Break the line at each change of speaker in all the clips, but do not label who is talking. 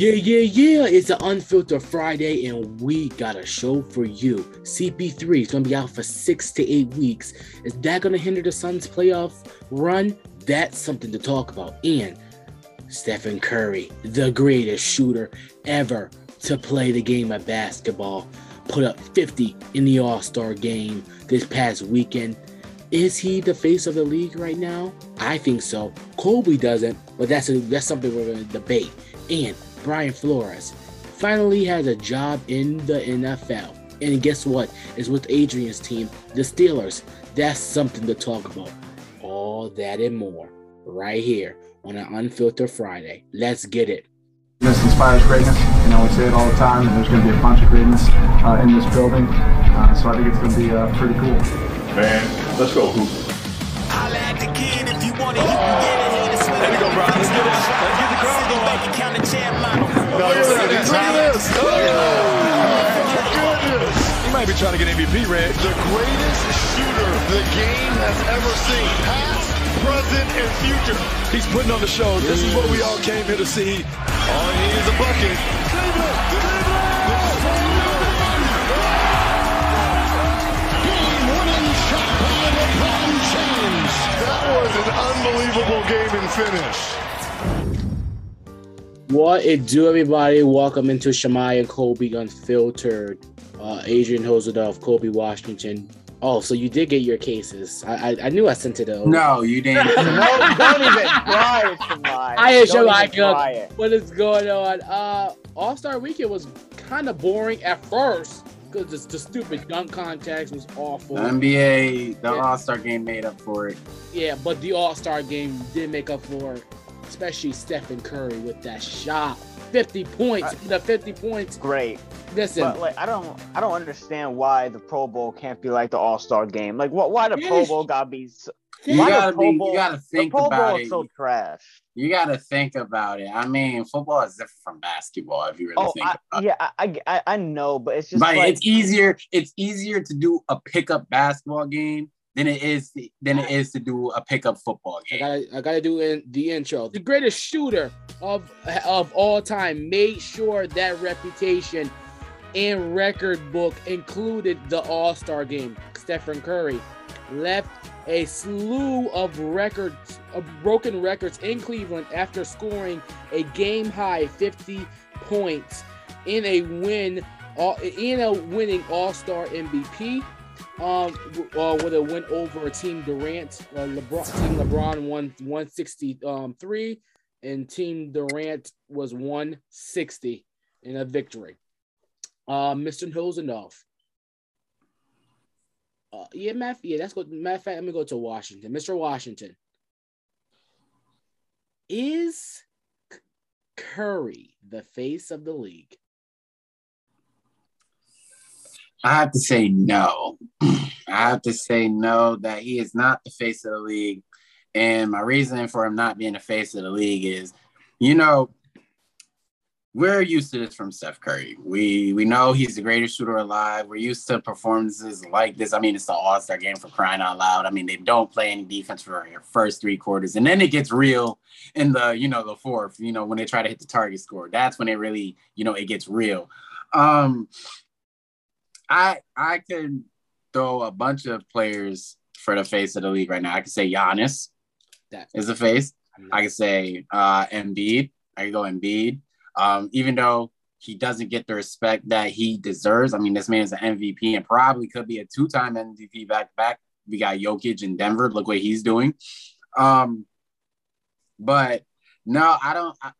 Yeah, yeah, yeah. It's an unfiltered Friday, and we got a show for you. CP3 is going to be out for six to eight weeks. Is that going to hinder the Suns' playoff run? That's something to talk about. And Stephen Curry, the greatest shooter ever to play the game of basketball, put up 50 in the All Star game this past weekend. Is he the face of the league right now? I think so. Kobe doesn't, but that's a, that's something we're going to debate. And Brian Flores finally has a job in the NFL. And guess what? It's with Adrian's team, the Steelers. That's something to talk about. All that and more right here on an Unfiltered Friday. Let's get it.
This inspires greatness. You know, we say it all the time, and there's going to be a bunch of greatness uh, in this building. Uh, so I think it's going to be uh, pretty cool.
Man, let's go hoop.
Holla at the kid if you want it, you can get it. Hate it,
There you go, bro. Let's get it.
Let's get the crowd going.
Look at this. Look at this. Oh, my goodness. He might be trying to get MVP, Red.
the greatest shooter the game has ever seen. Past, present, and future.
He's putting on the show. This is what we all came here to see. All he needs is a bucket.
That was an unbelievable game and finish.
What it do, everybody? Welcome into Shimei and Kobei Unfiltered. Uh, Adrian Hosendove, Kobei Washington. Oh, so you did get your cases. I I, I knew I sent it over.
No, you didn't.
no, don't even try it, Shimei.
I am
Don't
Shimei
even try
Cook.
it.
What is going on? Uh, All Star Weekend was kind of boring at first because the stupid dunk contest was awful.
The NBA, the
Yeah.
All Star game made up for it.
Yeah, but the All Star game did make up for it, especially Stephen Curry with that shot. 50 points. Uh, the 50 points.
Great,
Listen,
but like I don't, I don't understand why the Pro Bowl can't be like the All Star game. Like, what? Why the Pro Bowl gotta be? So,
You gotta be-
Bowl?
you gotta think about it.
so trash.
You got to think about it. I mean, football is different from basketball if you really
Oh,
think
I,
about
yeah, I, I, I know, but it's just
But
like
it's easier. It's easier to do a pickup basketball game than it is than it is to do a pickup football
I
game.
gotta, I gotta do in the intro. The greatest shooter of of all time made sure that reputation and record book included the All Star game. Stephen Curry left a slew of records, of broken records in Cleveland after scoring a game high 50 points in a win, uh, in a winning All Star MVP. Um, uh, with a win over Team Durant, uh, LeBron, Team LeBron won 163, and Team Durant was 160 in a victory. Uh, Mr. Hosendove. Uh, yeah, math. Yeah, that's good. Matter of fact, let me go to Washington. Mr. Washington. Is Curry the face of the league?
I have to say no. I have to say no that he is not the face of the league. And my reason for him not being the face of the league is, you know, we're used to this from Steph Curry. We we know he's the greatest shooter alive. We're used to performances like this. I mean, it's the All Star game for crying out loud. I mean, they don't play any defense for your first three quarters, and then it gets real in the you know the fourth. You know when they try to hit the target score, that's when it really you know it gets real. Um, I I could throw a bunch of players for the face of the league right now. I could say Giannis
That
is the face. I could say uh Embiid. I could go Embiid. Um, even though he doesn't get the respect that he deserves. I mean, this man is an MVP and probably could be a two-time MVP back to back. We got Jokic in Denver. Look what he's doing. Um, but no, I don't. I,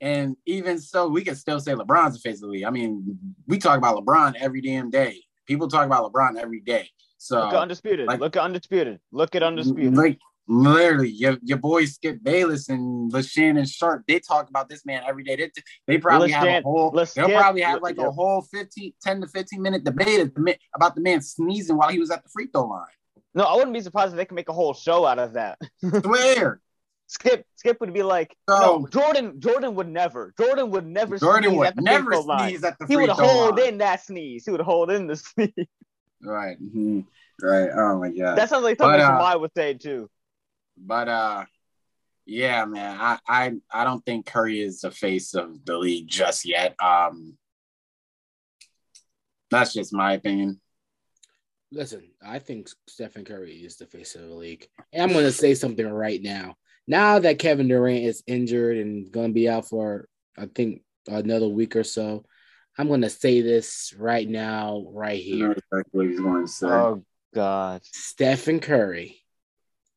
and even so, we can still say LeBron's the face of the league. I mean, we talk about LeBron every damn day. People talk about LeBron every day. So
look at undisputed.
like-
look at undisputed. Look at undisputed.
like literally, your, your boys Skip Bayless and LaShannon Sharpe, they talk about this man every day. They, they probably have a whole, they'll probably have like a whole 15, 10 to 15 minute debate at the mi- about the man sneezing while he was at the free throw line.
no, I wouldn't be surprised if they could make a whole show out of that.
Swear.
Skip, Skip would be like,
So-
no, Jordan, Jordan would never, Jordan would never,
Jordan
sneeze
would
at the free
never
throw line.
sneeze at the
He would hold
line.
in that sneeze. He would hold in the sneeze.
Right. mhm, Right. Oh my God.
That sounds like something
But, uh,
Shimei would say too.
But uh Yeah, man. I, I I don't think Curry is the face of the league just yet. Um that's just my opinion.
Listen, I think Stephen Curry is the face of the league. And I'm going to say something right now. Now that Kevin Durant is injured and going to be out for, I think, another week or so, I'm going to say this right now, right
You know
here.
exactly what he's going to say.
Oh God.
Stephen Curry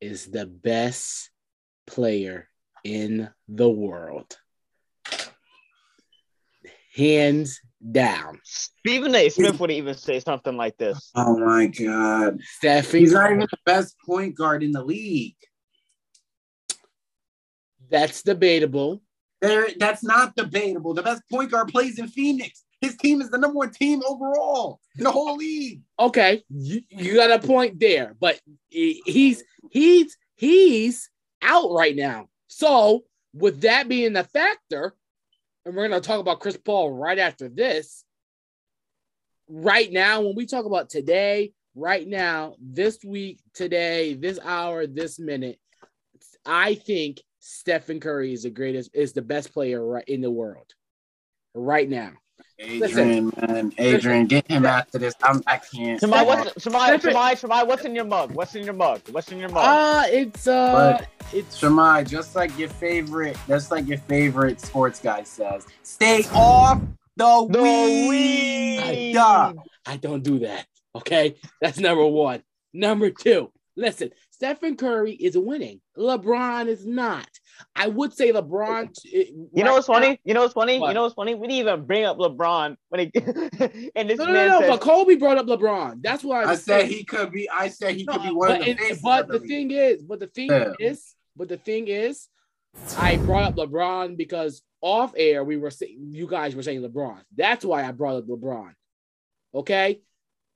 is the best player in the world. Hands down.
Stephen A. Smith would even say something like this.
Oh my god.
Stephen
He's not even the best point guard in the league.
That's debatable.
There, that's not debatable. The best point guard plays in Phoenix. His team is the number one team overall in the whole league.
Okay, you, you got a point there, but he's he's he's out right now. So with that being the factor, and we're gonna talk about Chris Paul right after this. Right now, when we talk about today, right now, this week, today, this hour, this minute, I think Stephen Curry is the greatest, is the best player right in the world right now.
Adrian, man, Adrian, get him after this. I'm, I can't.
Samai, what's Samai,
Stephen-
Samai, Samai, what's in your mug? What's in your mug? What's in your mug?
Uh it's uh
But-
it's
Shimei, just like your favorite, just like your favorite sports guy says, stay off the,
the
weed.
weed.
I don't do that. Okay, that's number one. Number two, listen, Stephen Curry is winning. LeBron is not. I would say LeBron.
Eh, you know what's funny? You know what's funny?
What?
You know what's funny? We didn't even bring up LeBron when he and this
No, no,
man
no, no.
said,
But Kobe brought up LeBron. That's why
I
was
said he could be. I said he
No,
could be one
but,
of the
it- but
of
the
league.
thing is, but the thing
Yeah.
is, but the thing is, I brought up LeBron because off air we were saying you guys were saying LeBron. That's why I brought up LeBron. Okay,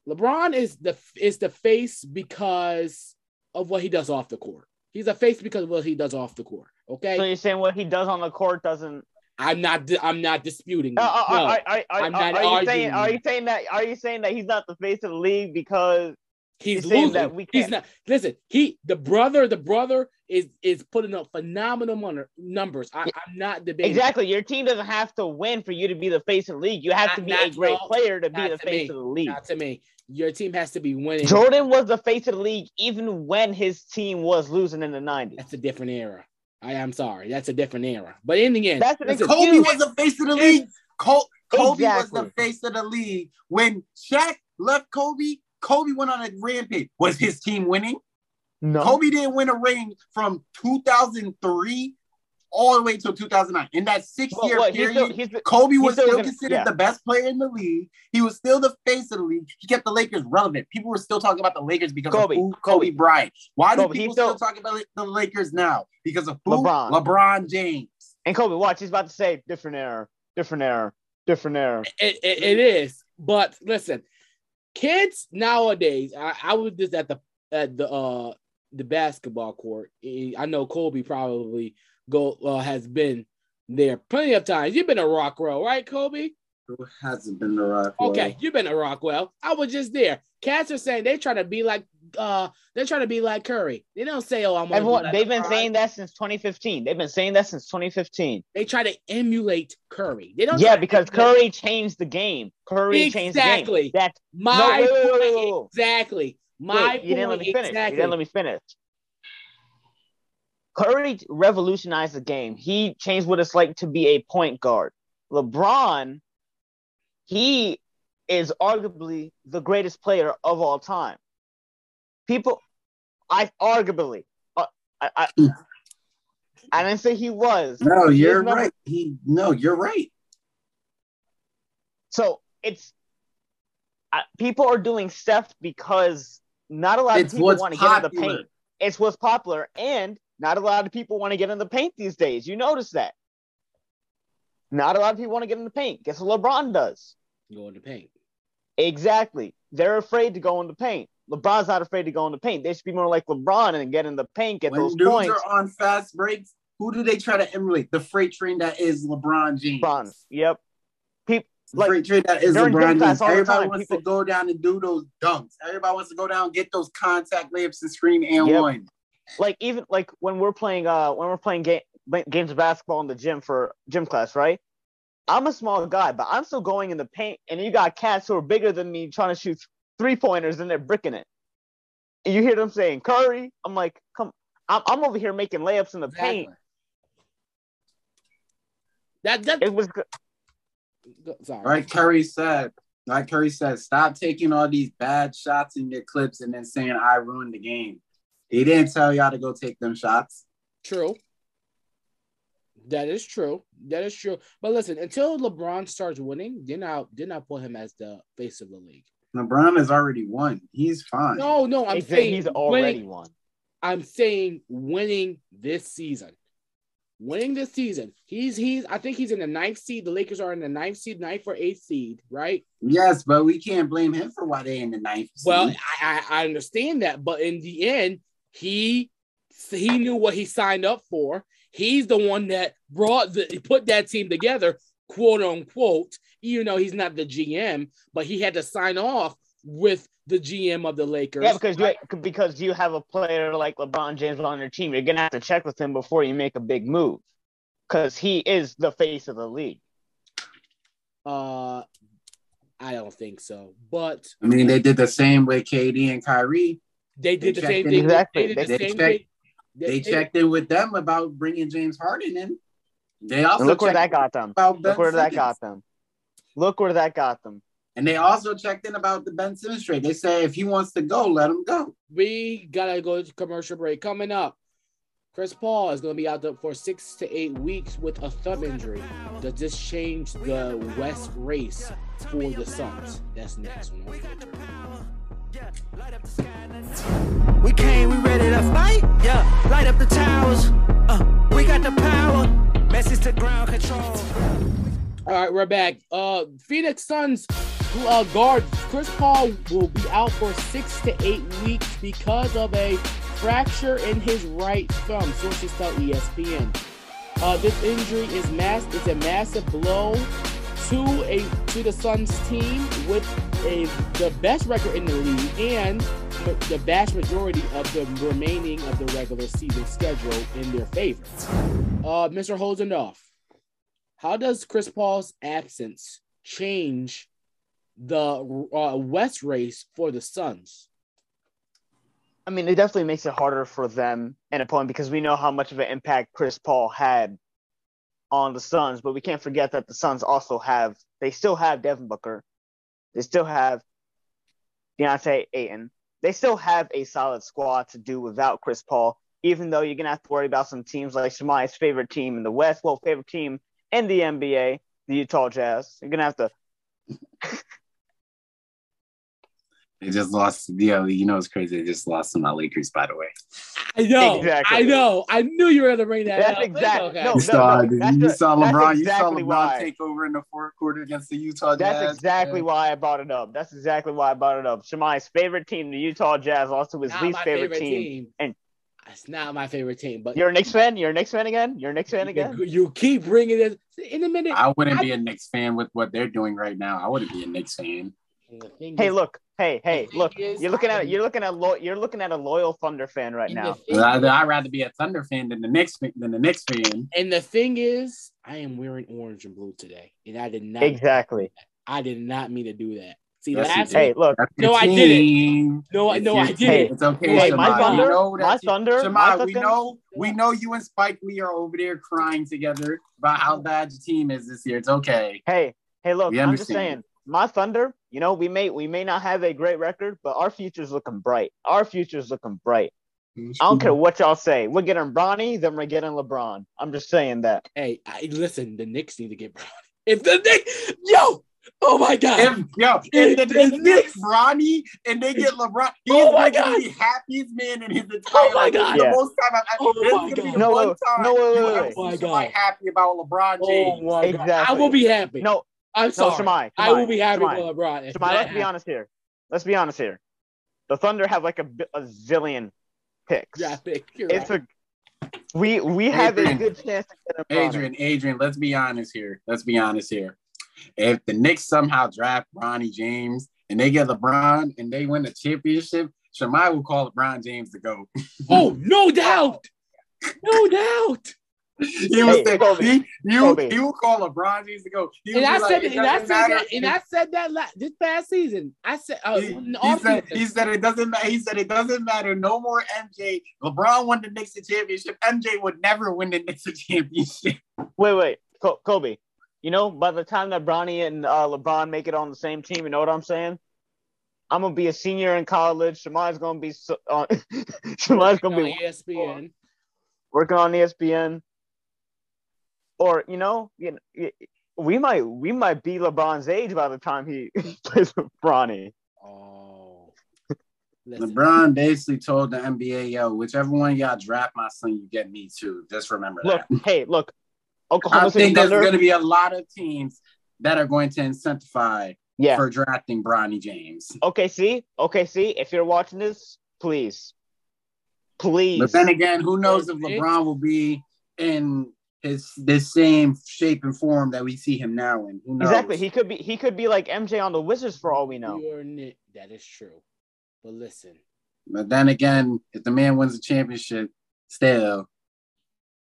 LeBron is the is the face because of what he does off the court. He's a face because of what he does off the court. Okay,
so you're saying what he does on the court doesn't
I'm not I'm not disputing.
Uh,
that.
uh,
No.
are,
I'm not
are you saying are you saying that are you saying that he's not the face of the league because
He's losing.
that we can't-
not. Listen, he the brother, the brother is is putting up phenomenal numbers. I, I'm not debating.
exactly your team doesn't have to win for you to be the face of the league. You have
Not-
to be a great
no,
player to be the
to
face
me.
of the league.
Not to me. Your team has to be winning.
Jordan was the face of the league even when his team was losing in the 90s.
That's a different era. I am sorry. That's a different era. But in the end,
That's an
listen,
Kobe
excuse.
was the face of the league. Col- Kobe was the face of the league. When Shaq left Kobe, Kobe went on a rampage. Was his team winning?
No.
Kobe didn't win a ring from 2003 all the way till 2009. In that six
Well,
year
what, he's
period,
still, he's,
Kobe was
still
still,
gonna-
considered
yeah.
the best player in the league. He was still the face of the league. He kept the Lakers relevant. People were still talking about the Lakers because
Kobe,
of who Kobe,
Kobe.
Bryant. Why do
Kobe, he's
people still,
still-
talk about the Lakers now? Because of who?
LeBron.
LeBron James.
and Kobe, watch, he's about to say different era, different era, different era.
it, it, it is. But listen, kids nowadays, I, I was just at the at the uh the basketball court. I know Kobe probably go uh, has been there plenty of times. You've been to Rockwell, right, Kobe?
Who hasn't been the rock?
Okay, you've been to Rockwell. I was just there. Cats are saying they're trying to be like uh they're trying to be like Curry. They don't say, "Oh, I'm." gonna be
Everyone,
like
they've been
LeBron.
saying that since 2015. They've been saying that since 2015.
They try to emulate Curry. They don't.
Yeah, because
emulate-
Curry changed the game. Curry changed the game.
Exactly.
That's That
My
No, wait, wait, wait, wait, wait, wait.
exactly. My
Wait, you didn't let me finish.
exactly.
You didn't let me finish. Curry revolutionized the game. He changed what it's like to be a point guard. LeBron, he is arguably the greatest player of all time. People, I arguably, uh, I, I, I didn't say he was.
No,
He
you're right. He no, you're right.
So it's uh, people are doing Steph because not a lot
It's
of people want to get in the
popular.
paint. It's what's popular, and not a lot of people want to get in the paint these days. You notice that. Not a lot of people want to get in the paint. Guess what LeBron does?
Go in the paint.
Exactly. They're afraid to go in the paint. LeBron's not afraid to go in the paint. They should be more like LeBron and get in the paint, get
When
those
dudes
points.
are on fast breaks, who do they try to emulate? The freight train that is LeBron James.
LeBron. Yep. People like
freight train that is
during gym
LeBron
class
James.
all
Everybody
time,
wants
people-
to go down and do those dunks. Everybody wants to go down and get those contact layups and screen and
Yep.
one.
Like even like when we're playing uh when we're playing game, games of basketball in the gym for gym class, right? I'm a small guy, but I'm still going in the paint, and you got cats who are bigger than me trying to shoot three pointers and they're bricking it. And you hear them saying Curry. I'm like, come, I'm, I'm over here making layups in the paint.
That that
It was
sorry.
Like Curry said, like Curry said, stop taking all these bad shots in your clips and then saying I ruined the game. He didn't tell y'all to go take them shots.
True. That is true. That is true. But listen, until LeBron starts winning, then I'll then I'll put him as the face of the league.
LeBron has already won. He's fine.
No, no, I'm
Exactly,
saying
he's already
winning,
won.
I'm saying winning this season. Winning this season. He's he's I think he's in the ninth seed. The Lakers are in the ninth seed, ninth or eighth seed, right?
Yes, but we can't blame him for why they in the ninth.
Well,
seed.
I, I I understand that, but in the end, he he knew what he signed up for. He's the one that brought the put that team together, quote unquote. Even though he's not the GM, but he had to sign off with the GM of the Lakers.
Yeah, because you because you have a player like LeBron James on your team, you're gonna have to check with him before you make a big move, because he is the face of the league.
uh, I don't think so, but
I mean, they did the same with KD and Kyrie.
They did
They
the same
checked
thing.
exactly.
They did the
They
same
checked-
thing.
They checked in with them about bringing James Harden in. They also
And look where that got them.
about Ben
Look where that got them. Look where that got them.
And they also checked in about the Ben Simmons trade. They say if he wants to go, let him go.
we gotta go to commercial break. Coming up, Chris Paul is gonna be out there for six to eight weeks with a thumb injury. Does this change the West race for the Suns? That's next one. On Filter.
We came, we ready to fight. Yeah, light up the towers. Uh, we got the power. Message to ground control.
All right, we're back. Uh, Phoenix Suns uh, guard Chris Paul will be out for six to eight weeks because of a fracture in his right thumb. Sources tell ESPN. Uh, this injury is mass. It's a massive blow to a to the Suns team with a the best record in the league and the vast majority of the remaining of the regular season schedule in their favor. Uh, Mr. Hosendove, how does Chris Paul's absence change the uh, West race for the Suns?
I mean, it definitely makes it harder for them and opponent because we know how much of an impact Chris Paul had on the Suns, but we can't forget that the Suns also have they still have Devin Booker, they still have Deandre Ayton, they still have a solid squad to do without Chris Paul. Even though you're gonna have to worry about some teams like Shimei's favorite team in the West, well, favorite team in the NBA, the Utah Jazz. You're gonna have to
They just lost. Yeah, you know it's crazy. They just lost to my Lakers, by the way.
I know,
Exactly.
I know, I knew you were gonna bring that
That's
up. exactly.
exact-
okay.
no,
You saw,
no, that's
you saw
that's
LeBron.
exactly
you saw LeBron
why.
take over in the fourth quarter against the Utah Jazz.
That's
Jazz.
exactly why I brought it up. That's exactly why I brought it up. Shimei's favorite team, the Utah Jazz, lost to his
Not
least
my
favorite, team. and-
it's not my favorite team. But
You're a Knicks fan? You're a Knicks fan again? You're a Knicks fan again?
you keep bringing it in a minute.
I wouldn't
I-
be a Knicks fan with what they're doing right now. I wouldn't be a Knicks fan.
And the thing
Hey,
is-
look. Hey, hey, look.
is,
You're looking at you're looking at lo- you're looking at a loyal Thunder fan right now.
thing
I'd, I'd rather be a Thunder fan than the Knicks fan- than the Knicks fan.
And the thing is, I am wearing orange and blue today, and I did not.
Exactly.
I did not mean to do that. See,
Yes,
last.
Hey, look.
No,
your
I didn't. no,
It's
no, I didn't.
It's okay.
Hey,
Shimei.
my
We
Thunder,
know
my
you-
Thunder,
Shimei,
my
we
Thunder-
know, we know you and Spike Lee are over there crying together about how bad your team is this year. It's okay.
Hey, hey, look.
We
I'm just saying. My Thunder, you know, we may we may not have a great record, but our future's looking bright. Our future's looking bright. I don't care what y'all say. We're getting Bronny, then we're getting LeBron. I'm just saying that.
Hey, I, listen, the Knicks need to get Brown. If the Knicks, yo, oh my god,
If yo,
If
if the
the
Knicks get Bronny and they get LeBron, he's
Oh my God.
be the happiest man in his entire
Oh my
life. This
God.
The
Yeah.
most time I've,
Oh
this is
my
gonna be
God.
the
No,
one
no,
time
no, wait,
you
wait,
will
wait.
see
Oh my
somebody
God.
happy about LeBron
oh
James.
my god, I
Exactly.
will be happy.
No,
I'm sorry.
Shimei,
I will
Shimei,
be happy
Shimei.
for LeBron. if Shimei,
let's be honest here. Let's be honest here. The Thunder have like a, bi- a zillion picks.
Yeah, pick. You're
it's
right.
a we we have a good chance to get a
Adrian, Adrian, let's be honest here. Let's be honest here. If the Knicks somehow draft Bronny James and they get LeBron and they win the championship, Shimei will call LeBron James the GOAT.
Oh, no doubt. No doubt.
he will
Hey,
say,
Kobe.
he, you,
Kobe.
he call LeBron James the GOAT. He will
And I
like,
said, and I said
matter
that, and I said that la- this past season. I said, uh,
he, he said, he said it doesn't matter. He said it doesn't matter. No more MJ. LeBron won the Knicks a championship. MJ would never win the Knicks a championship.
Wait, wait, Co- Kobe. You know, by the time that Bronny and uh, LeBron make it on the same team, you know what I'm saying? I'm gonna be a senior in college. Shimei's gonna be so, uh, Shimei's gonna
on
be
ESPN.
working on ESPN. Or you know, you know, we might we might be LeBron's age by the time he plays with Bronny.
Oh. Listen,
LeBron basically told the NBA, yo, whichever one of y'all draft my son, you get me too. Just remember
Look,
that.
hey, look,
I
Oklahoma City
think there's going to be a lot of teams that are going to incentivize
yeah.
for drafting Bronny James.
Okay, see, okay, see. If you're watching this, please, please.
But then again, who knows if LeBron will be in his this same shape and form that we see him now in? Who knows?
Exactly. He could be he could be like MJ on the Wizards for all we know.
you're that is true. But listen,
But then again, if the man wins the championship, still,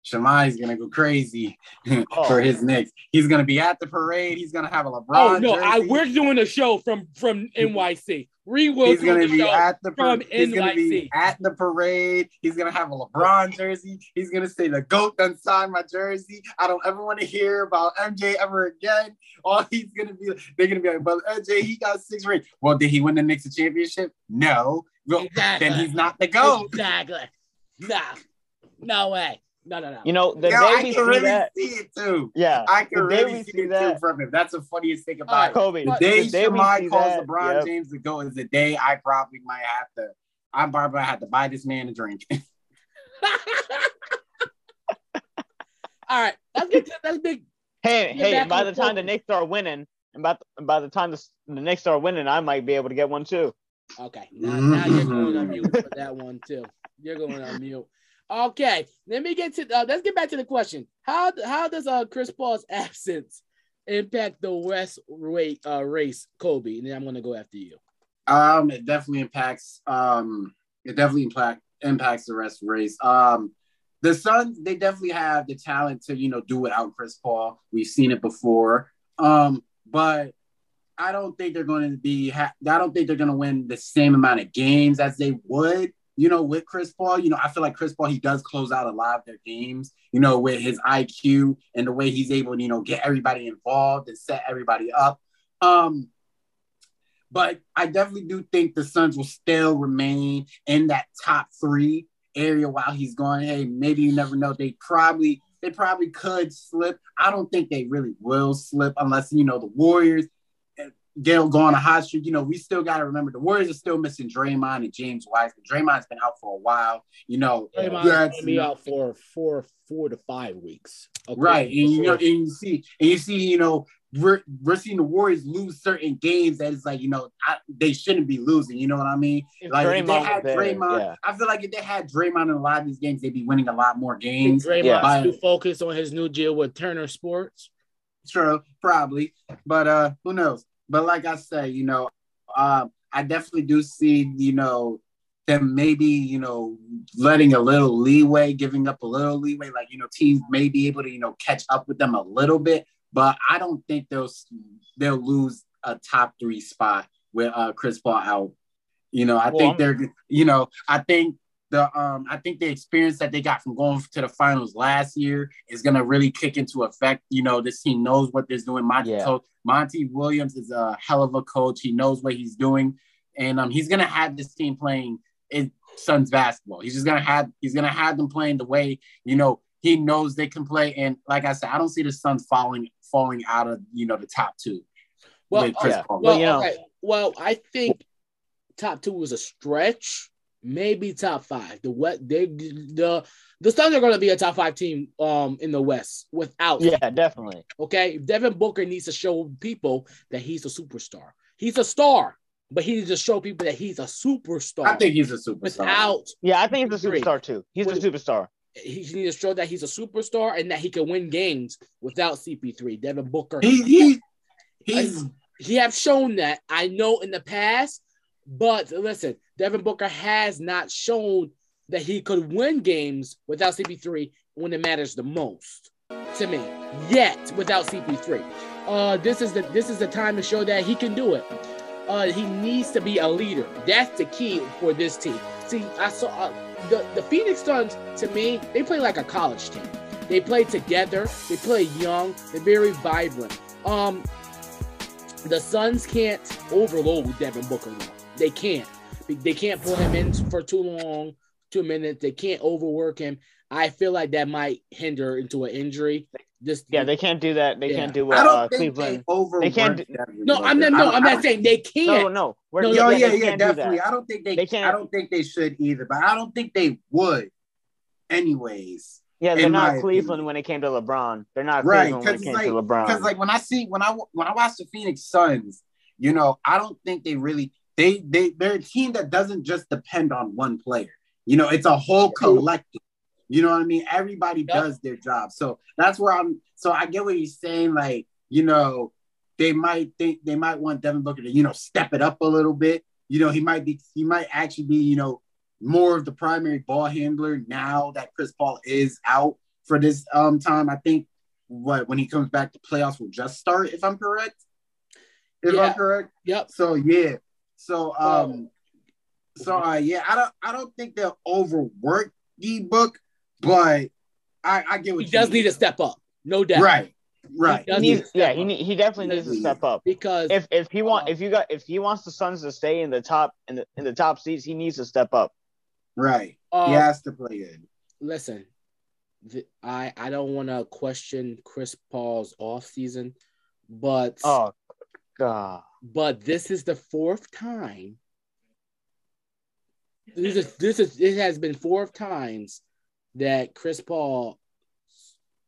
Shimei's gonna go crazy
Oh.
for his oh. Knicks. He's gonna be at the parade. He's gonna have a LeBron.
oh no, I
jersey.
we're doing a show from from NYC.
He's gonna be at the par- he's gonna be at the parade. He's gonna have a LeBron jersey. He's gonna say the goat done signed my jersey. I don't ever want to hear about MJ ever again. All he's gonna be, they're gonna be like, but MJ he got six rings. Well, did he win the Knicks championship? No. Well,
Exactly.
then he's not the goat.
Exactly. Nah. No way. No, no, no.
You know, the
Yo,
day
I
we
can
see
really
that,
see it too.
yeah,
I can
the
really see,
see
it
that,
too from him. That's the funniest thing
uh,
about
right.
it.
Kobe.
The
But
day
the day Shimei
calls
that,
LeBron
yep.
James the GOAT is the day I probably might have to. I'm probably have to buy this man a drink.
All right. Let's get to let's big.
Hey,
Get
hey! By the
the
time the
focus.
Knicks start winning, and by the, by the time the, the Knicks start winning, I might be able to get one too.
Okay. Now, now you're going on mute for that one too. You're going on mute. Okay. Let me get to uh, let's get back to the question. How how does uh Chris Paul's absence impact the West rate uh race, Kobe? And then I'm gonna go after you.
Um, it definitely impacts. Um, it definitely impact impacts the rest race. Um, the Suns they definitely have the talent to you know do without Chris Paul. We've seen it before. Um, but I don't think they're going to be. Ha- I don't think they're going to win the same amount of games as they would. You know, with Chris Paul, you know, I feel like Chris Paul he does close out a lot of their games. You know, with his IQ and the way he's able to you know get everybody involved and set everybody up. Um, but I definitely do think the Suns will still remain in that top three area while he's going. Hey, maybe you never know. They probably they probably could slip. I don't think they really will slip unless you know the Warriors. They'll go on a hot streak. You know, we still got to remember the Warriors are still missing Draymond and James Wiseman. Draymond's been out for a while. You know,
Draymond's
that's-
gonna out for four four to five weeks. Okay?
Right, and you know, and you see, and you see, you know, we're we're seeing the Warriors lose certain games that is like, you know, I, they shouldn't be losing. You know what I mean?
If
Like if they had
there,
Draymond,
yeah.
I feel like if they had Draymond in a lot of these games, they'd be winning a lot more
I think
games.
Draymond's
Yeah.
too focused on his new deal with Turner Sports.
True, probably, but uh, who knows? But like I say, you know, uh, I definitely do see, you know, them maybe, you know, letting a little leeway, giving up a little leeway, like you know, teams may be able to, you know, catch up with them a little bit, but I don't think they'll they'll lose a top three spot with uh Chris Paul out. You know, I
Well,
think they're, you know, I think the um I think the experience that they got from going to the finals last year is gonna really kick into effect. You know, this team knows what they're doing. Monty
Yeah.
told- Monty Williams is a hell of a coach. He knows what he's doing, and um he's gonna have this team playing in Suns basketball. He's just gonna have he's gonna have them playing the way you know he knows they can play. And like I said, I don't see the Suns falling falling out of you know the top two.
Well,
with Chris
yeah.
Paul.
Well,
you know-
okay. well, I think top two was a stretch. Maybe top five. The what they the the Suns are going to be a top five team um in the West without.
Yeah, definitely.
Okay, Devin Booker needs to show people that he's a superstar. He's a star, but he needs to show people that he's a superstar.
I think he's a superstar.
without
Yeah, I think he's a superstar too. He's a superstar.
he needs to show that he's a superstar and that he can win games without CP3. Devin Booker.
he, he he's
he have shown that I know in the past, but listen, Devin Booker has not shown that he could win games without CP3 when it matters the most to me yet without CP3. Uh, this is the this is the time to show that he can do it. Uh, he needs to be a leader. That's the key for this team. See, I saw uh, the the Phoenix Suns. To me, they play like a college team. They play together. They play young. They're very vibrant. Um, the Suns can't overload Devin Booker. They can't. They can't pull him in for too long, two minutes. They can't overwork him. I feel like that might hinder into an injury. Just
Yeah, they can't do that. They
Yeah.
can't do what
I don't
uh,
think
Cleveland.
they overwork
they can't do-
no, I'm not. No,
I-
I'm not saying they can't.
no. We're,
No,
Yo,
yeah,
yeah,
they
yeah,
can't do
definitely. I don't think they.
They can't-
I don't think they should either, but I don't think they would, anyways.
Yeah, they're not Cleveland
opinion.
when it came to LeBron. They're not
Right,
Cleveland when it came
like,
to LeBron.
because like when I see when I when I watch the Phoenix Suns, you know, I don't think they really they they they're a team that doesn't just depend on one player. You know, it's a whole collective. You know what I mean? Everybody
Yep.
does their job. So that's where I'm. So I get what you're saying. Like, you know, they might think they might want Devin Booker to, you know, step it up a little bit. You know, he might be he might actually be, you know, more of the primary ball handler now that Chris Paul is out for this um time. I think what when he comes back, the playoffs will just start, if I'm correct. If
Yeah.
I'm correct.
Yep.
So yeah. So um so uh yeah, I don't I don't think they'll overwork the book, but I, I get what
He
you
does
mean.
need to step up, no doubt.
Right. Right.
He
he needs,
need
yeah,
step
he need, he definitely needs to step up.
because
If if he want
Uh,
if you got if he wants the Suns to stay in the top in the in the top seats, he needs to step up.
Right.
uh,
he has to play good.
listen, the, I I don't want to question Chris Paul's off season, but
Oh god.
But this is the fourth time. This is this is it has been four times that Chris Paul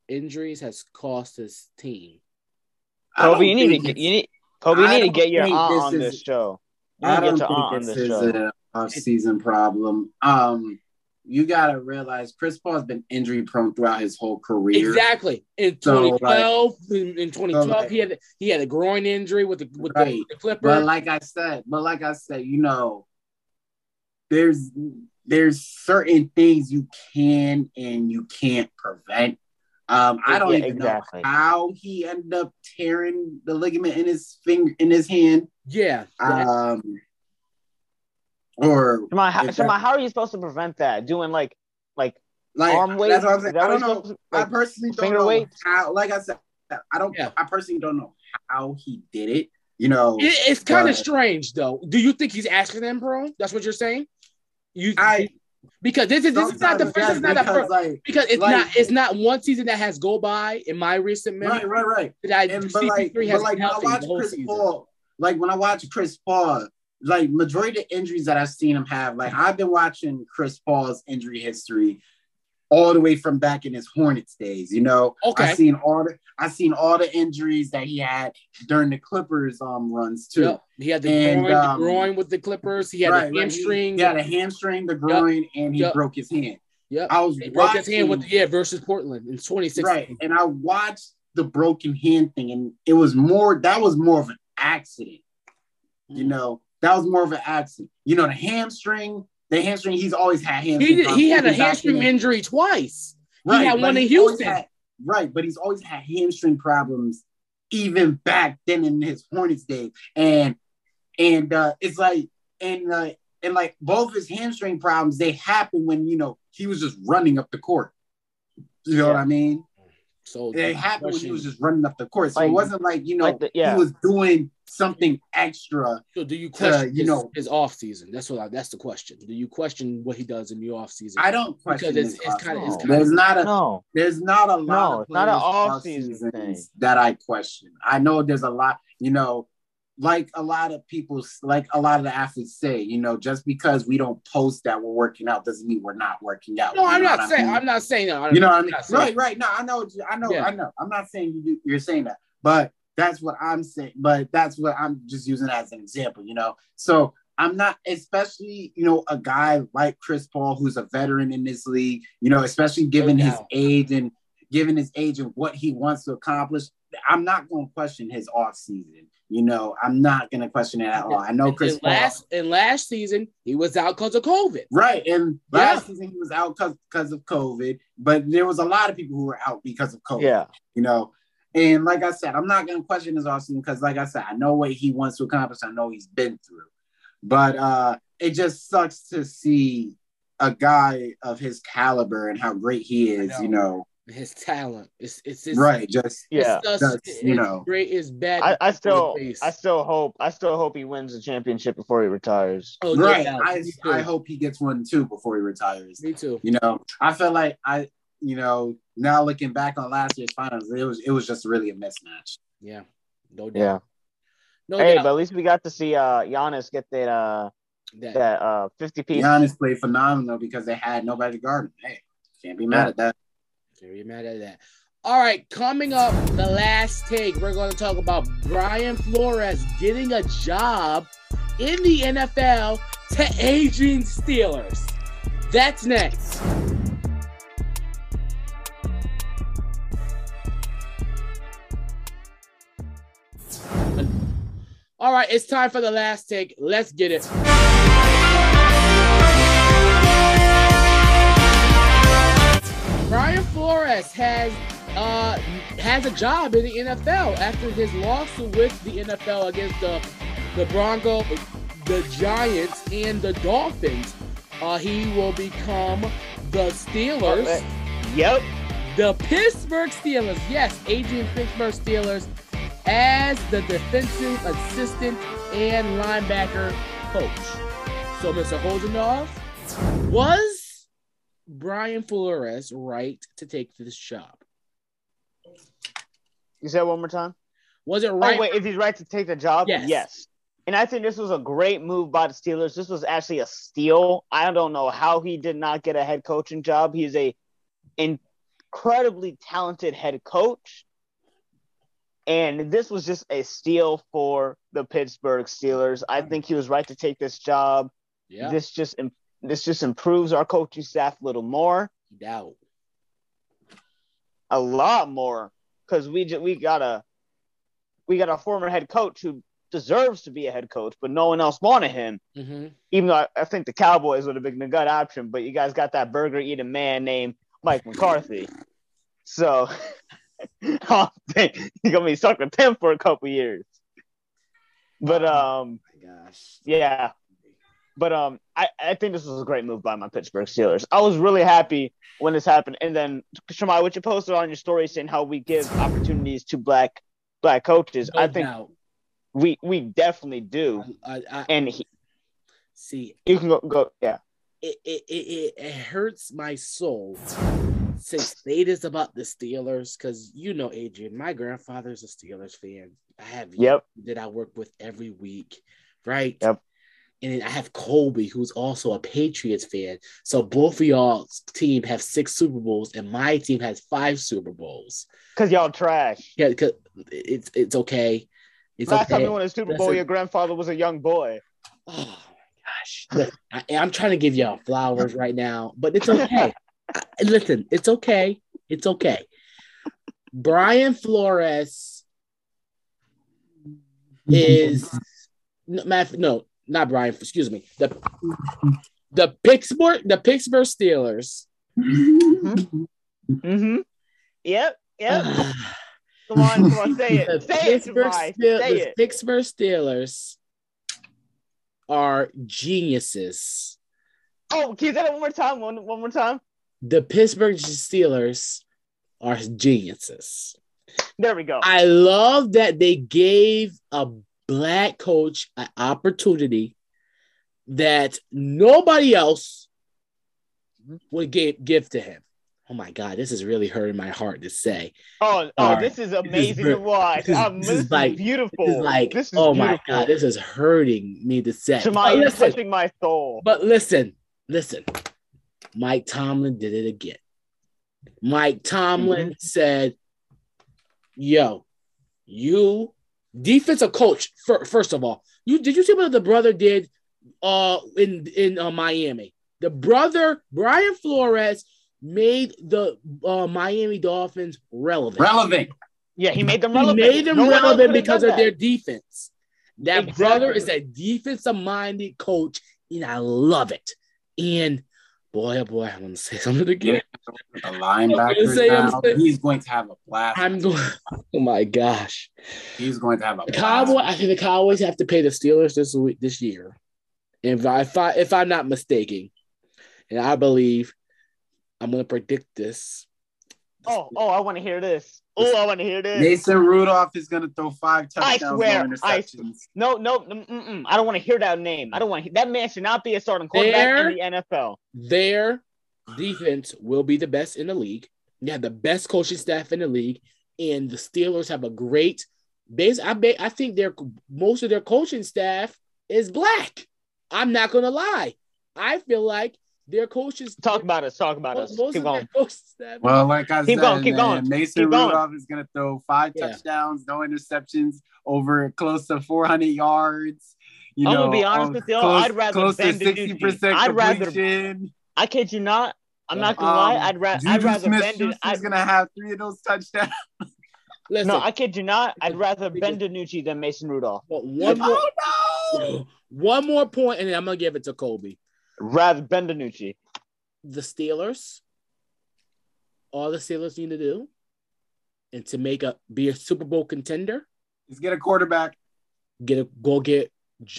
injuries has cost his team.
I
Kobe, you need to get you need Kobe, you need to get your
think
aunt
this
on
is-
this show. You
I don't
get your aunt on
think
this
this is
show.
an off-season problem. Um, you gotta realize Chris Paul's been injury prone throughout his whole career.
Exactly. In
So, like-
2012, in, in 2012,
like-
he had he had a groin injury with the with
Right.
the, Clippers.
But like I said, but like I said, you know, there's there's certain things you can and you can't prevent. Um, I don't
Yeah,
even
exactly.
know how he ended up tearing the ligament in his finger in his hand.
yeah,
Um, or
Shema, how,
if
how are you supposed to prevent that? Doing like like
like
arm weight?
that's what I'm saying.
that
I don't know.
supposed to-
I personally don't
finger
know
weights?
how. Like I said, I don't.
Yeah.
I personally don't know how he did it. You know,
It- it's kind of strange though. Do you think he's asking them, bro? That's what you're saying. You
I
because this is this is not the first.
It's
not the
because
first
like
because it's
like-
not it's not one season that has go by in my recent memory
right, right, right.
that I
And but
CP3
like,
has
but like when I
healthy
watch
the whole
Chris
season.
Paul, like when I watch Chris Paul, like majority of the injuries that I've seen him have, like I've been watching Chris Paul's injury history all the way from back in his Hornets days. You know,
Okay.
I've seen all the I've seen all the injuries that he had during the Clippers um runs too.
Yep. He had the
And,
groin,
um,
the groin with the Clippers. He had
Right. He-
hamstring.
He, had a hamstring, the groin, and he
Yep.
broke his hand.
Yeah,
I was
He broke his hand with
watching-
yeah versus Portland in 2016.
right, and I watched the broken hand thing, and it was more that was more of an accident. You
Mm.
know, that was more of an accident. You know, the hamstring, the hamstring, he's always had hamstring.
He did, he had a hamstring
in-
injury twice.
Right,
had one in Houston.
had- right, but he's always had hamstring problems even back then in his Hornets days. And and uh it's like and uh and like both his hamstring problems, they happen when you know he was just running up the court. You know what I mean?
So
It happened when he was just running up the court. So
Like-
it wasn't like, you know,
like the- yeah.
he was doing something extra.
So do you question
you
his,
know-
his off season? That's what I, that's the question. Do you question what he does in the off season?
I don't question
because it's it's kind of it's kind
There's
of
not a
no.
there's not a lot
No,
of
not an off-season thing.
that I question. I know there's a lot, you know, like a lot of people, like a lot of the athletes say, you know, just because we don't post that we're working out doesn't mean we're not working out.
no.
You
I'm not
what I
saying
mean?
I'm not saying that.
You know what I mean? Right, right. No, I know, I know,
Yeah.
I know. I'm not saying you, you're saying that, but that's what I'm saying. But that's what I'm just using as an example, you know. So I'm not, especially you know, a guy like Chris Paul, who's a veteran in this league, you know, especially given his age and given his age and what he wants to accomplish. I'm not going to question his off season. you know, I'm not gonna question it at all. I know Chris
and last and last season he was out because of COVID.
Right. And last
Yeah.
season he was out because of COVID, but there was a lot of people who were out because of COVID.
Yeah.
You know, and like I said, I'm not gonna question his Austin because, like I said, I know what he wants to accomplish. I know he's been through, but uh it just sucks to see a guy of his caliber and how great he is.
know.
You know,
His talent, it's it's, it's
right? Just
Yeah.
It's,
That's,
it's,
you know.
great. It's bad.
I, I still
on the face.
I still hope I still hope he wins the championship before he retires.
Oh,
right.
doubt.
I I hope he gets one too before he retires.
Me too.
You know, I feel like I, you know, now looking back on last year's finals, it was it was just really a mismatch.
Yeah. No doubt.
Yeah.
No
hey,
doubt.
but at least we got to see uh Giannis get that uh
that,
that uh 50 piece.
Giannis played phenomenal because they had nobody to guard him. Hey, can't be mad at that.
Can't be mad at that. All right, coming up, the last take, we're going to talk about Brian Flores getting a job in the NFL to aging Steelers. That's next. All right, it's time for the last take. Let's get it. Brian Flores has uh has a job in the NFL after his lawsuit with the NFL against the the Broncos, the Giants, and the Dolphins. Uh, he will become the Steelers,
Yep.
the Pittsburgh Steelers. Yes, Adrian Pittsburgh Steelers as the defensive assistant and linebacker coach. So, Mr. Holdenoff, was Brian Flores right to take this job?
You said one more time?
Was it oh, right?
Oh wait, if he's right to take the job,
Yes.
And I think this was a great move by the Steelers. This was actually a steal. I don't know how he did not get a head coaching job. He's a incredibly talented head coach. And this was just a steal for the Pittsburgh Steelers. I think he was right to take this job.
Yeah,
This just this just improves our coaching staff a little more,
doubt.
a lot more, because we ju- we got a we got a former head coach who deserves to be a head coach, but no one else wanted him.
hmm
even though I, I think the Cowboys would have been a good option, but you guys got that burger eating man named Mike McCarthy. So Don't think you're gonna be stuck with him for a couple years. But um
my gosh.
yeah. But um I, I think this was a great move by my Pittsburgh Steelers. I was really happy when this happened. And then Shimei, what you posted on your story saying how we give opportunities to black black coaches.
No
I think
doubt.
we we definitely do.
I, I,
And he,
see,
you can go, go yeah.
it, it, it, it, hurts my soul say this about the Steelers because you know, Adrian, my grandfather's a Steelers fan. I have
Yep.
that I work with every week, right?
Yep.
And I have Colby, who's also a Patriots fan. So both of y'all's team have six Super Bowls, and my team has five Super Bowls.
Cause y'all trash.
Yeah, 'cause it's it's okay. It's
Last time
okay.
you won a Super Bowl, your grandfather was a young boy.
Oh my gosh. Look, I, I'm trying to give y'all flowers right now, but it's okay. Listen, it's okay. It's okay. Brian Flores is no, not Brian. Excuse me. The the Pittsburgh the Pittsburgh Steelers.
Mm-hmm. Yep. Yep. come on, come on, say
the
it. Say it,
Pittsburgh. Steel-
Say
the
it.
Pittsburgh Steelers are geniuses.
Oh, can you say that one more time? One, one more time.
The Pittsburgh Steelers are geniuses.
There we go.
I love that they gave a black coach an opportunity that nobody else would give, give to him. Oh my God, this is really hurting my heart to say.
oh, oh, this is amazing to watch.
this is-
Um,
this
this,
is
is
like-
beautiful.
This is like,
this is
oh my. God, this is hurting me to say.
Shimei,
But listen,
touching my soul.
but listen, listen. Mike Tomlin did it again. Mike Tomlin said, "Yo, you defensive coach. fir- First of all, you did you see what the brother did uh in in uh, Miami? The brother Brian Flores made the uh, Miami Dolphins relevant.
Relevant.
Yeah, he made them
He
relevant.
made them
No
relevant because of
that.
their defense. That
Exactly.
brother is a defensive minded coach, and I love it. And boy, oh boy, I want to say something again.
The linebackers
say, I'm
now,
saying-
he's going to have a blast.
I'm going. Oh my gosh,
He's going to have a blast.
Cowboy. I think the Cowboys have to pay the Steelers this week, this year. If I, if I if I'm not mistaken, and I believe I'm going to predict this.
Oh, oh, I want to hear this. Oh, I want to hear this.
Mason Rudolph is going to throw five
I
touchdowns,
swear,
no
I-
interceptions.
No, no, mm, mm, mm. I don't want to hear that name. I don't want to, that man should not be a starting quarterback in the NFL.
Their defense will be the best in the league. They have the best coaching staff in the league, and the Steelers have a great base. I bet I think their most of their coaching staff is black. I'm not gonna lie. I feel like their coaches
Talk about us. Talk about
most,
us.
most
Keep
of their
going.
coaching.
Well, like I
Keep
said,
going, keep
man,
going,
Mason
keep going.
Rudolph is going to throw five
Yeah.
touchdowns, no interceptions, over close to 400 yards. You
I'm
know,
gonna be honest
um,
with y'all,
Close,
I'd rather
close to
bend the
60%
Nucci. I'd rather-
completion.
I kid you not. I'm not gonna
Um,
lie. I'd, ra- I'd rather bend.
Smith-Schuster's
I'd,
going to have three of those touchdowns.
Listen,
no, I kid you not. I'd rather Ben DiNucci than Mason Rudolph.
but one more
Oh, no!
one more point, and then I'm gonna give it to Kobei.
Rather Ben DiNucci.
The Steelers, all the Steelers need to do, and to make a be a Super Bowl contender,
Let's get a quarterback.
get a go get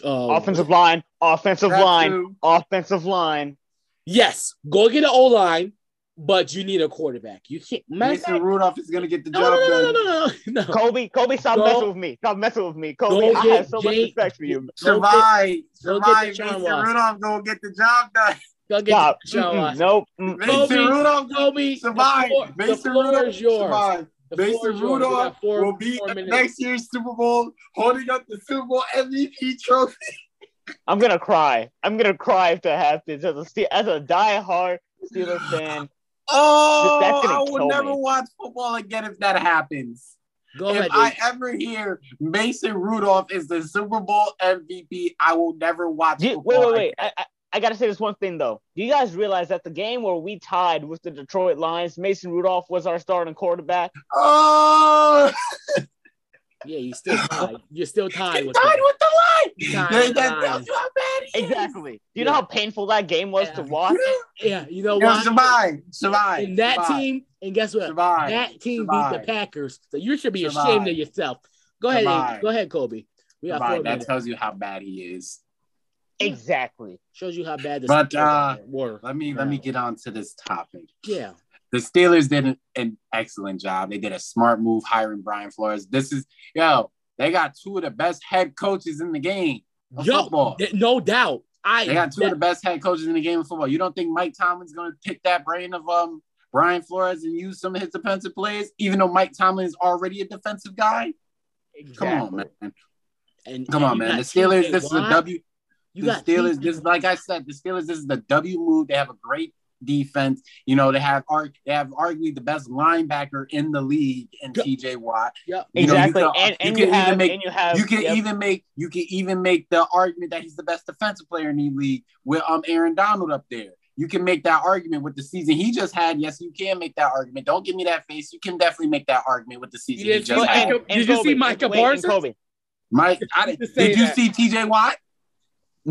uh,
Offensive line. Offensive line.
too.
Offensive line.
Yes, go get an O line, but you need a quarterback. You can't. matter
Mason Rudolph is going to get the
No,
job
no, no, no, no, no, no.
Kobei, Kobei, stop
Go-
messing with me. Stop messing with me.
Kobei,
I have so much respect for you.
Go
Survive.
get
Survive. Mason
Watson.
Rudolph going to get the job done.
Go get
Stop.
Deshaun
Mm-mm.
Watson.
Nope.
Mason
Kobei,
Rudolph
Kobei,
survive.
The floor, the
Mason
floor
Rudolph
is yours.
survive.
The
Mason
is yours. We got
Rudolph
four-
will be
four
next year's Super Bowl holding up the Super Bowl MVP trophy.
I'm gonna cry. I'm gonna cry if that happens. As a Ste- as a diehard Steelers fan,
Oh,
That's gonna
I will never
me.
watch football again if that happens.
Go
if
ahead.
I
Dave.
ever hear Mason Rudolph is the Super Bowl MVP, I will never watch
you-
football.
wait, wait, wait. I, I, I gotta say this one thing though. Do you guys realize that the game where we tied with the Detroit Lions, Mason Rudolph was our starting quarterback?
Oh,
Yeah, you still tied. You're still tied
he
with
tied
them.
with the
Tied
line.
with
That,
the Lions.
tells you how bad he is.
Exactly. Do you know how painful that game was
Yeah.
to watch?
Yeah, you know what?
survive, survive.
And that
survive,
team, and guess what?
survive.
That team beat the Packers. So you should be
Survive.
ashamed of yourself. Go ahead,
Survive.
Abe. Go ahead, Kobei. We got
survive. That
minutes.
tells you how bad he is.
Exactly.
Shows you how bad the
But,
Steelers
uh,
were.
Let me let me get on to this topic.
Yeah.
The Steelers did an, an excellent job. They did a smart move hiring Brian Flores. This is yo, they got two of the best head coaches in the game of
Yo,
football.
th- no doubt. I
They got two of the best head coaches in the game of football. You don't think Mike Tomlin's going to pick that brain of um Brian Flores and use some of his defensive plays, even though Mike Tomlin is already a defensive guy? Come on, man.
And,
Come
and
on, man. The Steelers, this is a W.
You
the Steelers, this like I said, the Steelers, this is the W move. They have a great defense. You know, they have ar- they have arguably the best linebacker in the league in
Yep.
TJ Watt.
Yep.
You know, you
Exactly.
can-
and
you
and
can
you,
even
have
make-
and you have
You can
yep.
even make you can even make the argument that he's the best defensive player in the league with um Aaron Donald up there. You can make that argument with the season he just had. Yes, you can make that argument. Don't give me that face. You can definitely make that argument with the season
You
he
didn't
just
see
had.
Micah-
and- and
did you see Micah
wait, and
Parsons?
Mike, I,
to
did you
that.
see TJ Watt?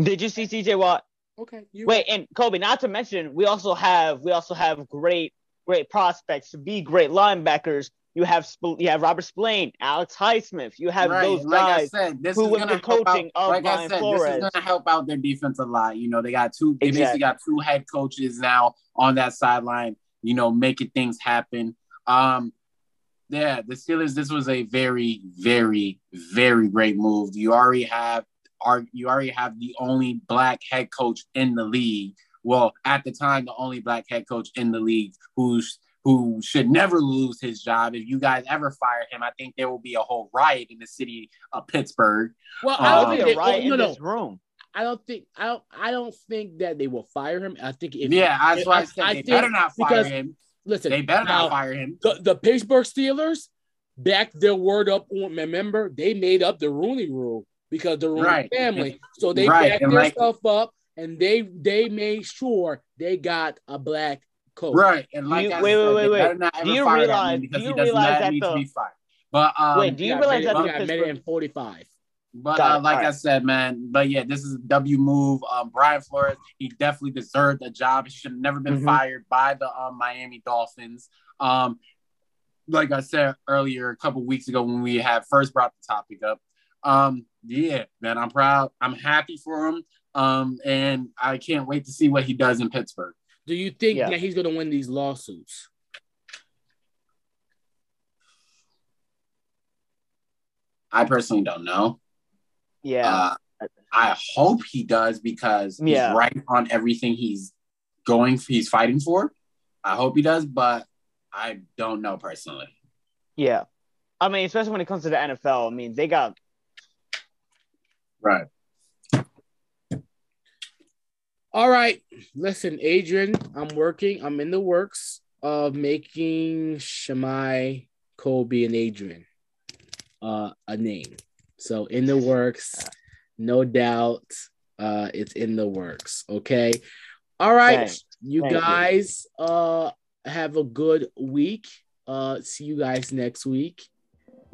Did you see CJ Watt?
Okay.
Wait, and Kobei, not to mention, we also have we also have great great prospects to be great linebackers. You have Sp- you have Robert Spillane, Alex Highsmith. You have
right.
those
and like
guys.
I said, this
who
is gonna
the coaching
out,
of
like I said,
Flores.
this is gonna help out their defense a lot. You know, they got two. They
Exactly.
basically got two head coaches now on that sideline. You know, making things happen. Um, yeah, the Steelers. This was a very, very, very great move. You already have, are you already have the only black head coach in the league. Well, at the time, the only black head coach in the league who's who should never lose his job. If you guys ever fire him, I think there will be a whole riot in the city of Pittsburgh.
well, I don't um,
There'll
think
a riot
oh, no,
in
no.
this room.
I don't think I don't I don't think that they will fire him. I think if
yeah, that's why I,
I-
said
I
they
think
better not fire
because-
him.
listen,
They better
now,
not fire him.
the, the Pittsburgh Steelers backed their word up on remember they made up the Rooney rule because the Rooney
Right.
family. So they
Right,
backed
and
their
like-
stuff up and they they made sure they got a black coach.
Right, and like
you-
I
wait,
said,
wait, wait, wait. Do you
fire
realize-
him
do you realize that
need
the-
to be fired. But um,
Wait, do you
got
realize
minute-
that
we
the
got a minute
Pittsburgh-
and 45.
But uh,
it.
like I said, man, but yeah, this is a W move. Um, Brian Flores, he definitely deserved the job. He should have never been
Mhm.
fired by the um, Miami Dolphins. Um, like I said earlier, a couple weeks ago when we had first brought the topic up. Um, yeah, man, I'm proud. I'm happy for him. Um, and I can't wait to see what he does in Pittsburgh.
Do you think
Yeah.
that he's going to win these lawsuits?
I personally don't know.
Yeah.
Uh, I hope he does because he's
Yeah.
right on everything he's going. He's fighting for. I hope he does, but I don't know personally.
yeah. I mean, especially when it comes to the NFL, I mean, they got
Right.
All right. Listen, Adrian, I'm working. I'm in the works of making Shimei, Kobei, and Adrian uh, a name. So in the works, no doubt. Uh, it's in the works. Okay. All right.
Thanks.
You
Thank you.
guys uh have a good week. Uh see you guys next week.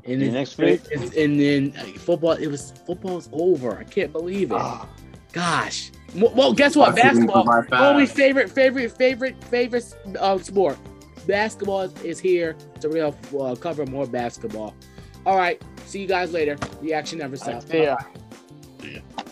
And
See
then,
next week.
and then football, it was football's over. I can't believe it.
Ah.
Gosh. Well, well, guess what?
That's the
Basketball.
reason
Always favorite, favorite, favorite, favorite uh, sport. Basketball is, is here to real uh, cover more basketball. All right. See you guys later. The action never stops.
See ya.
Bye-bye.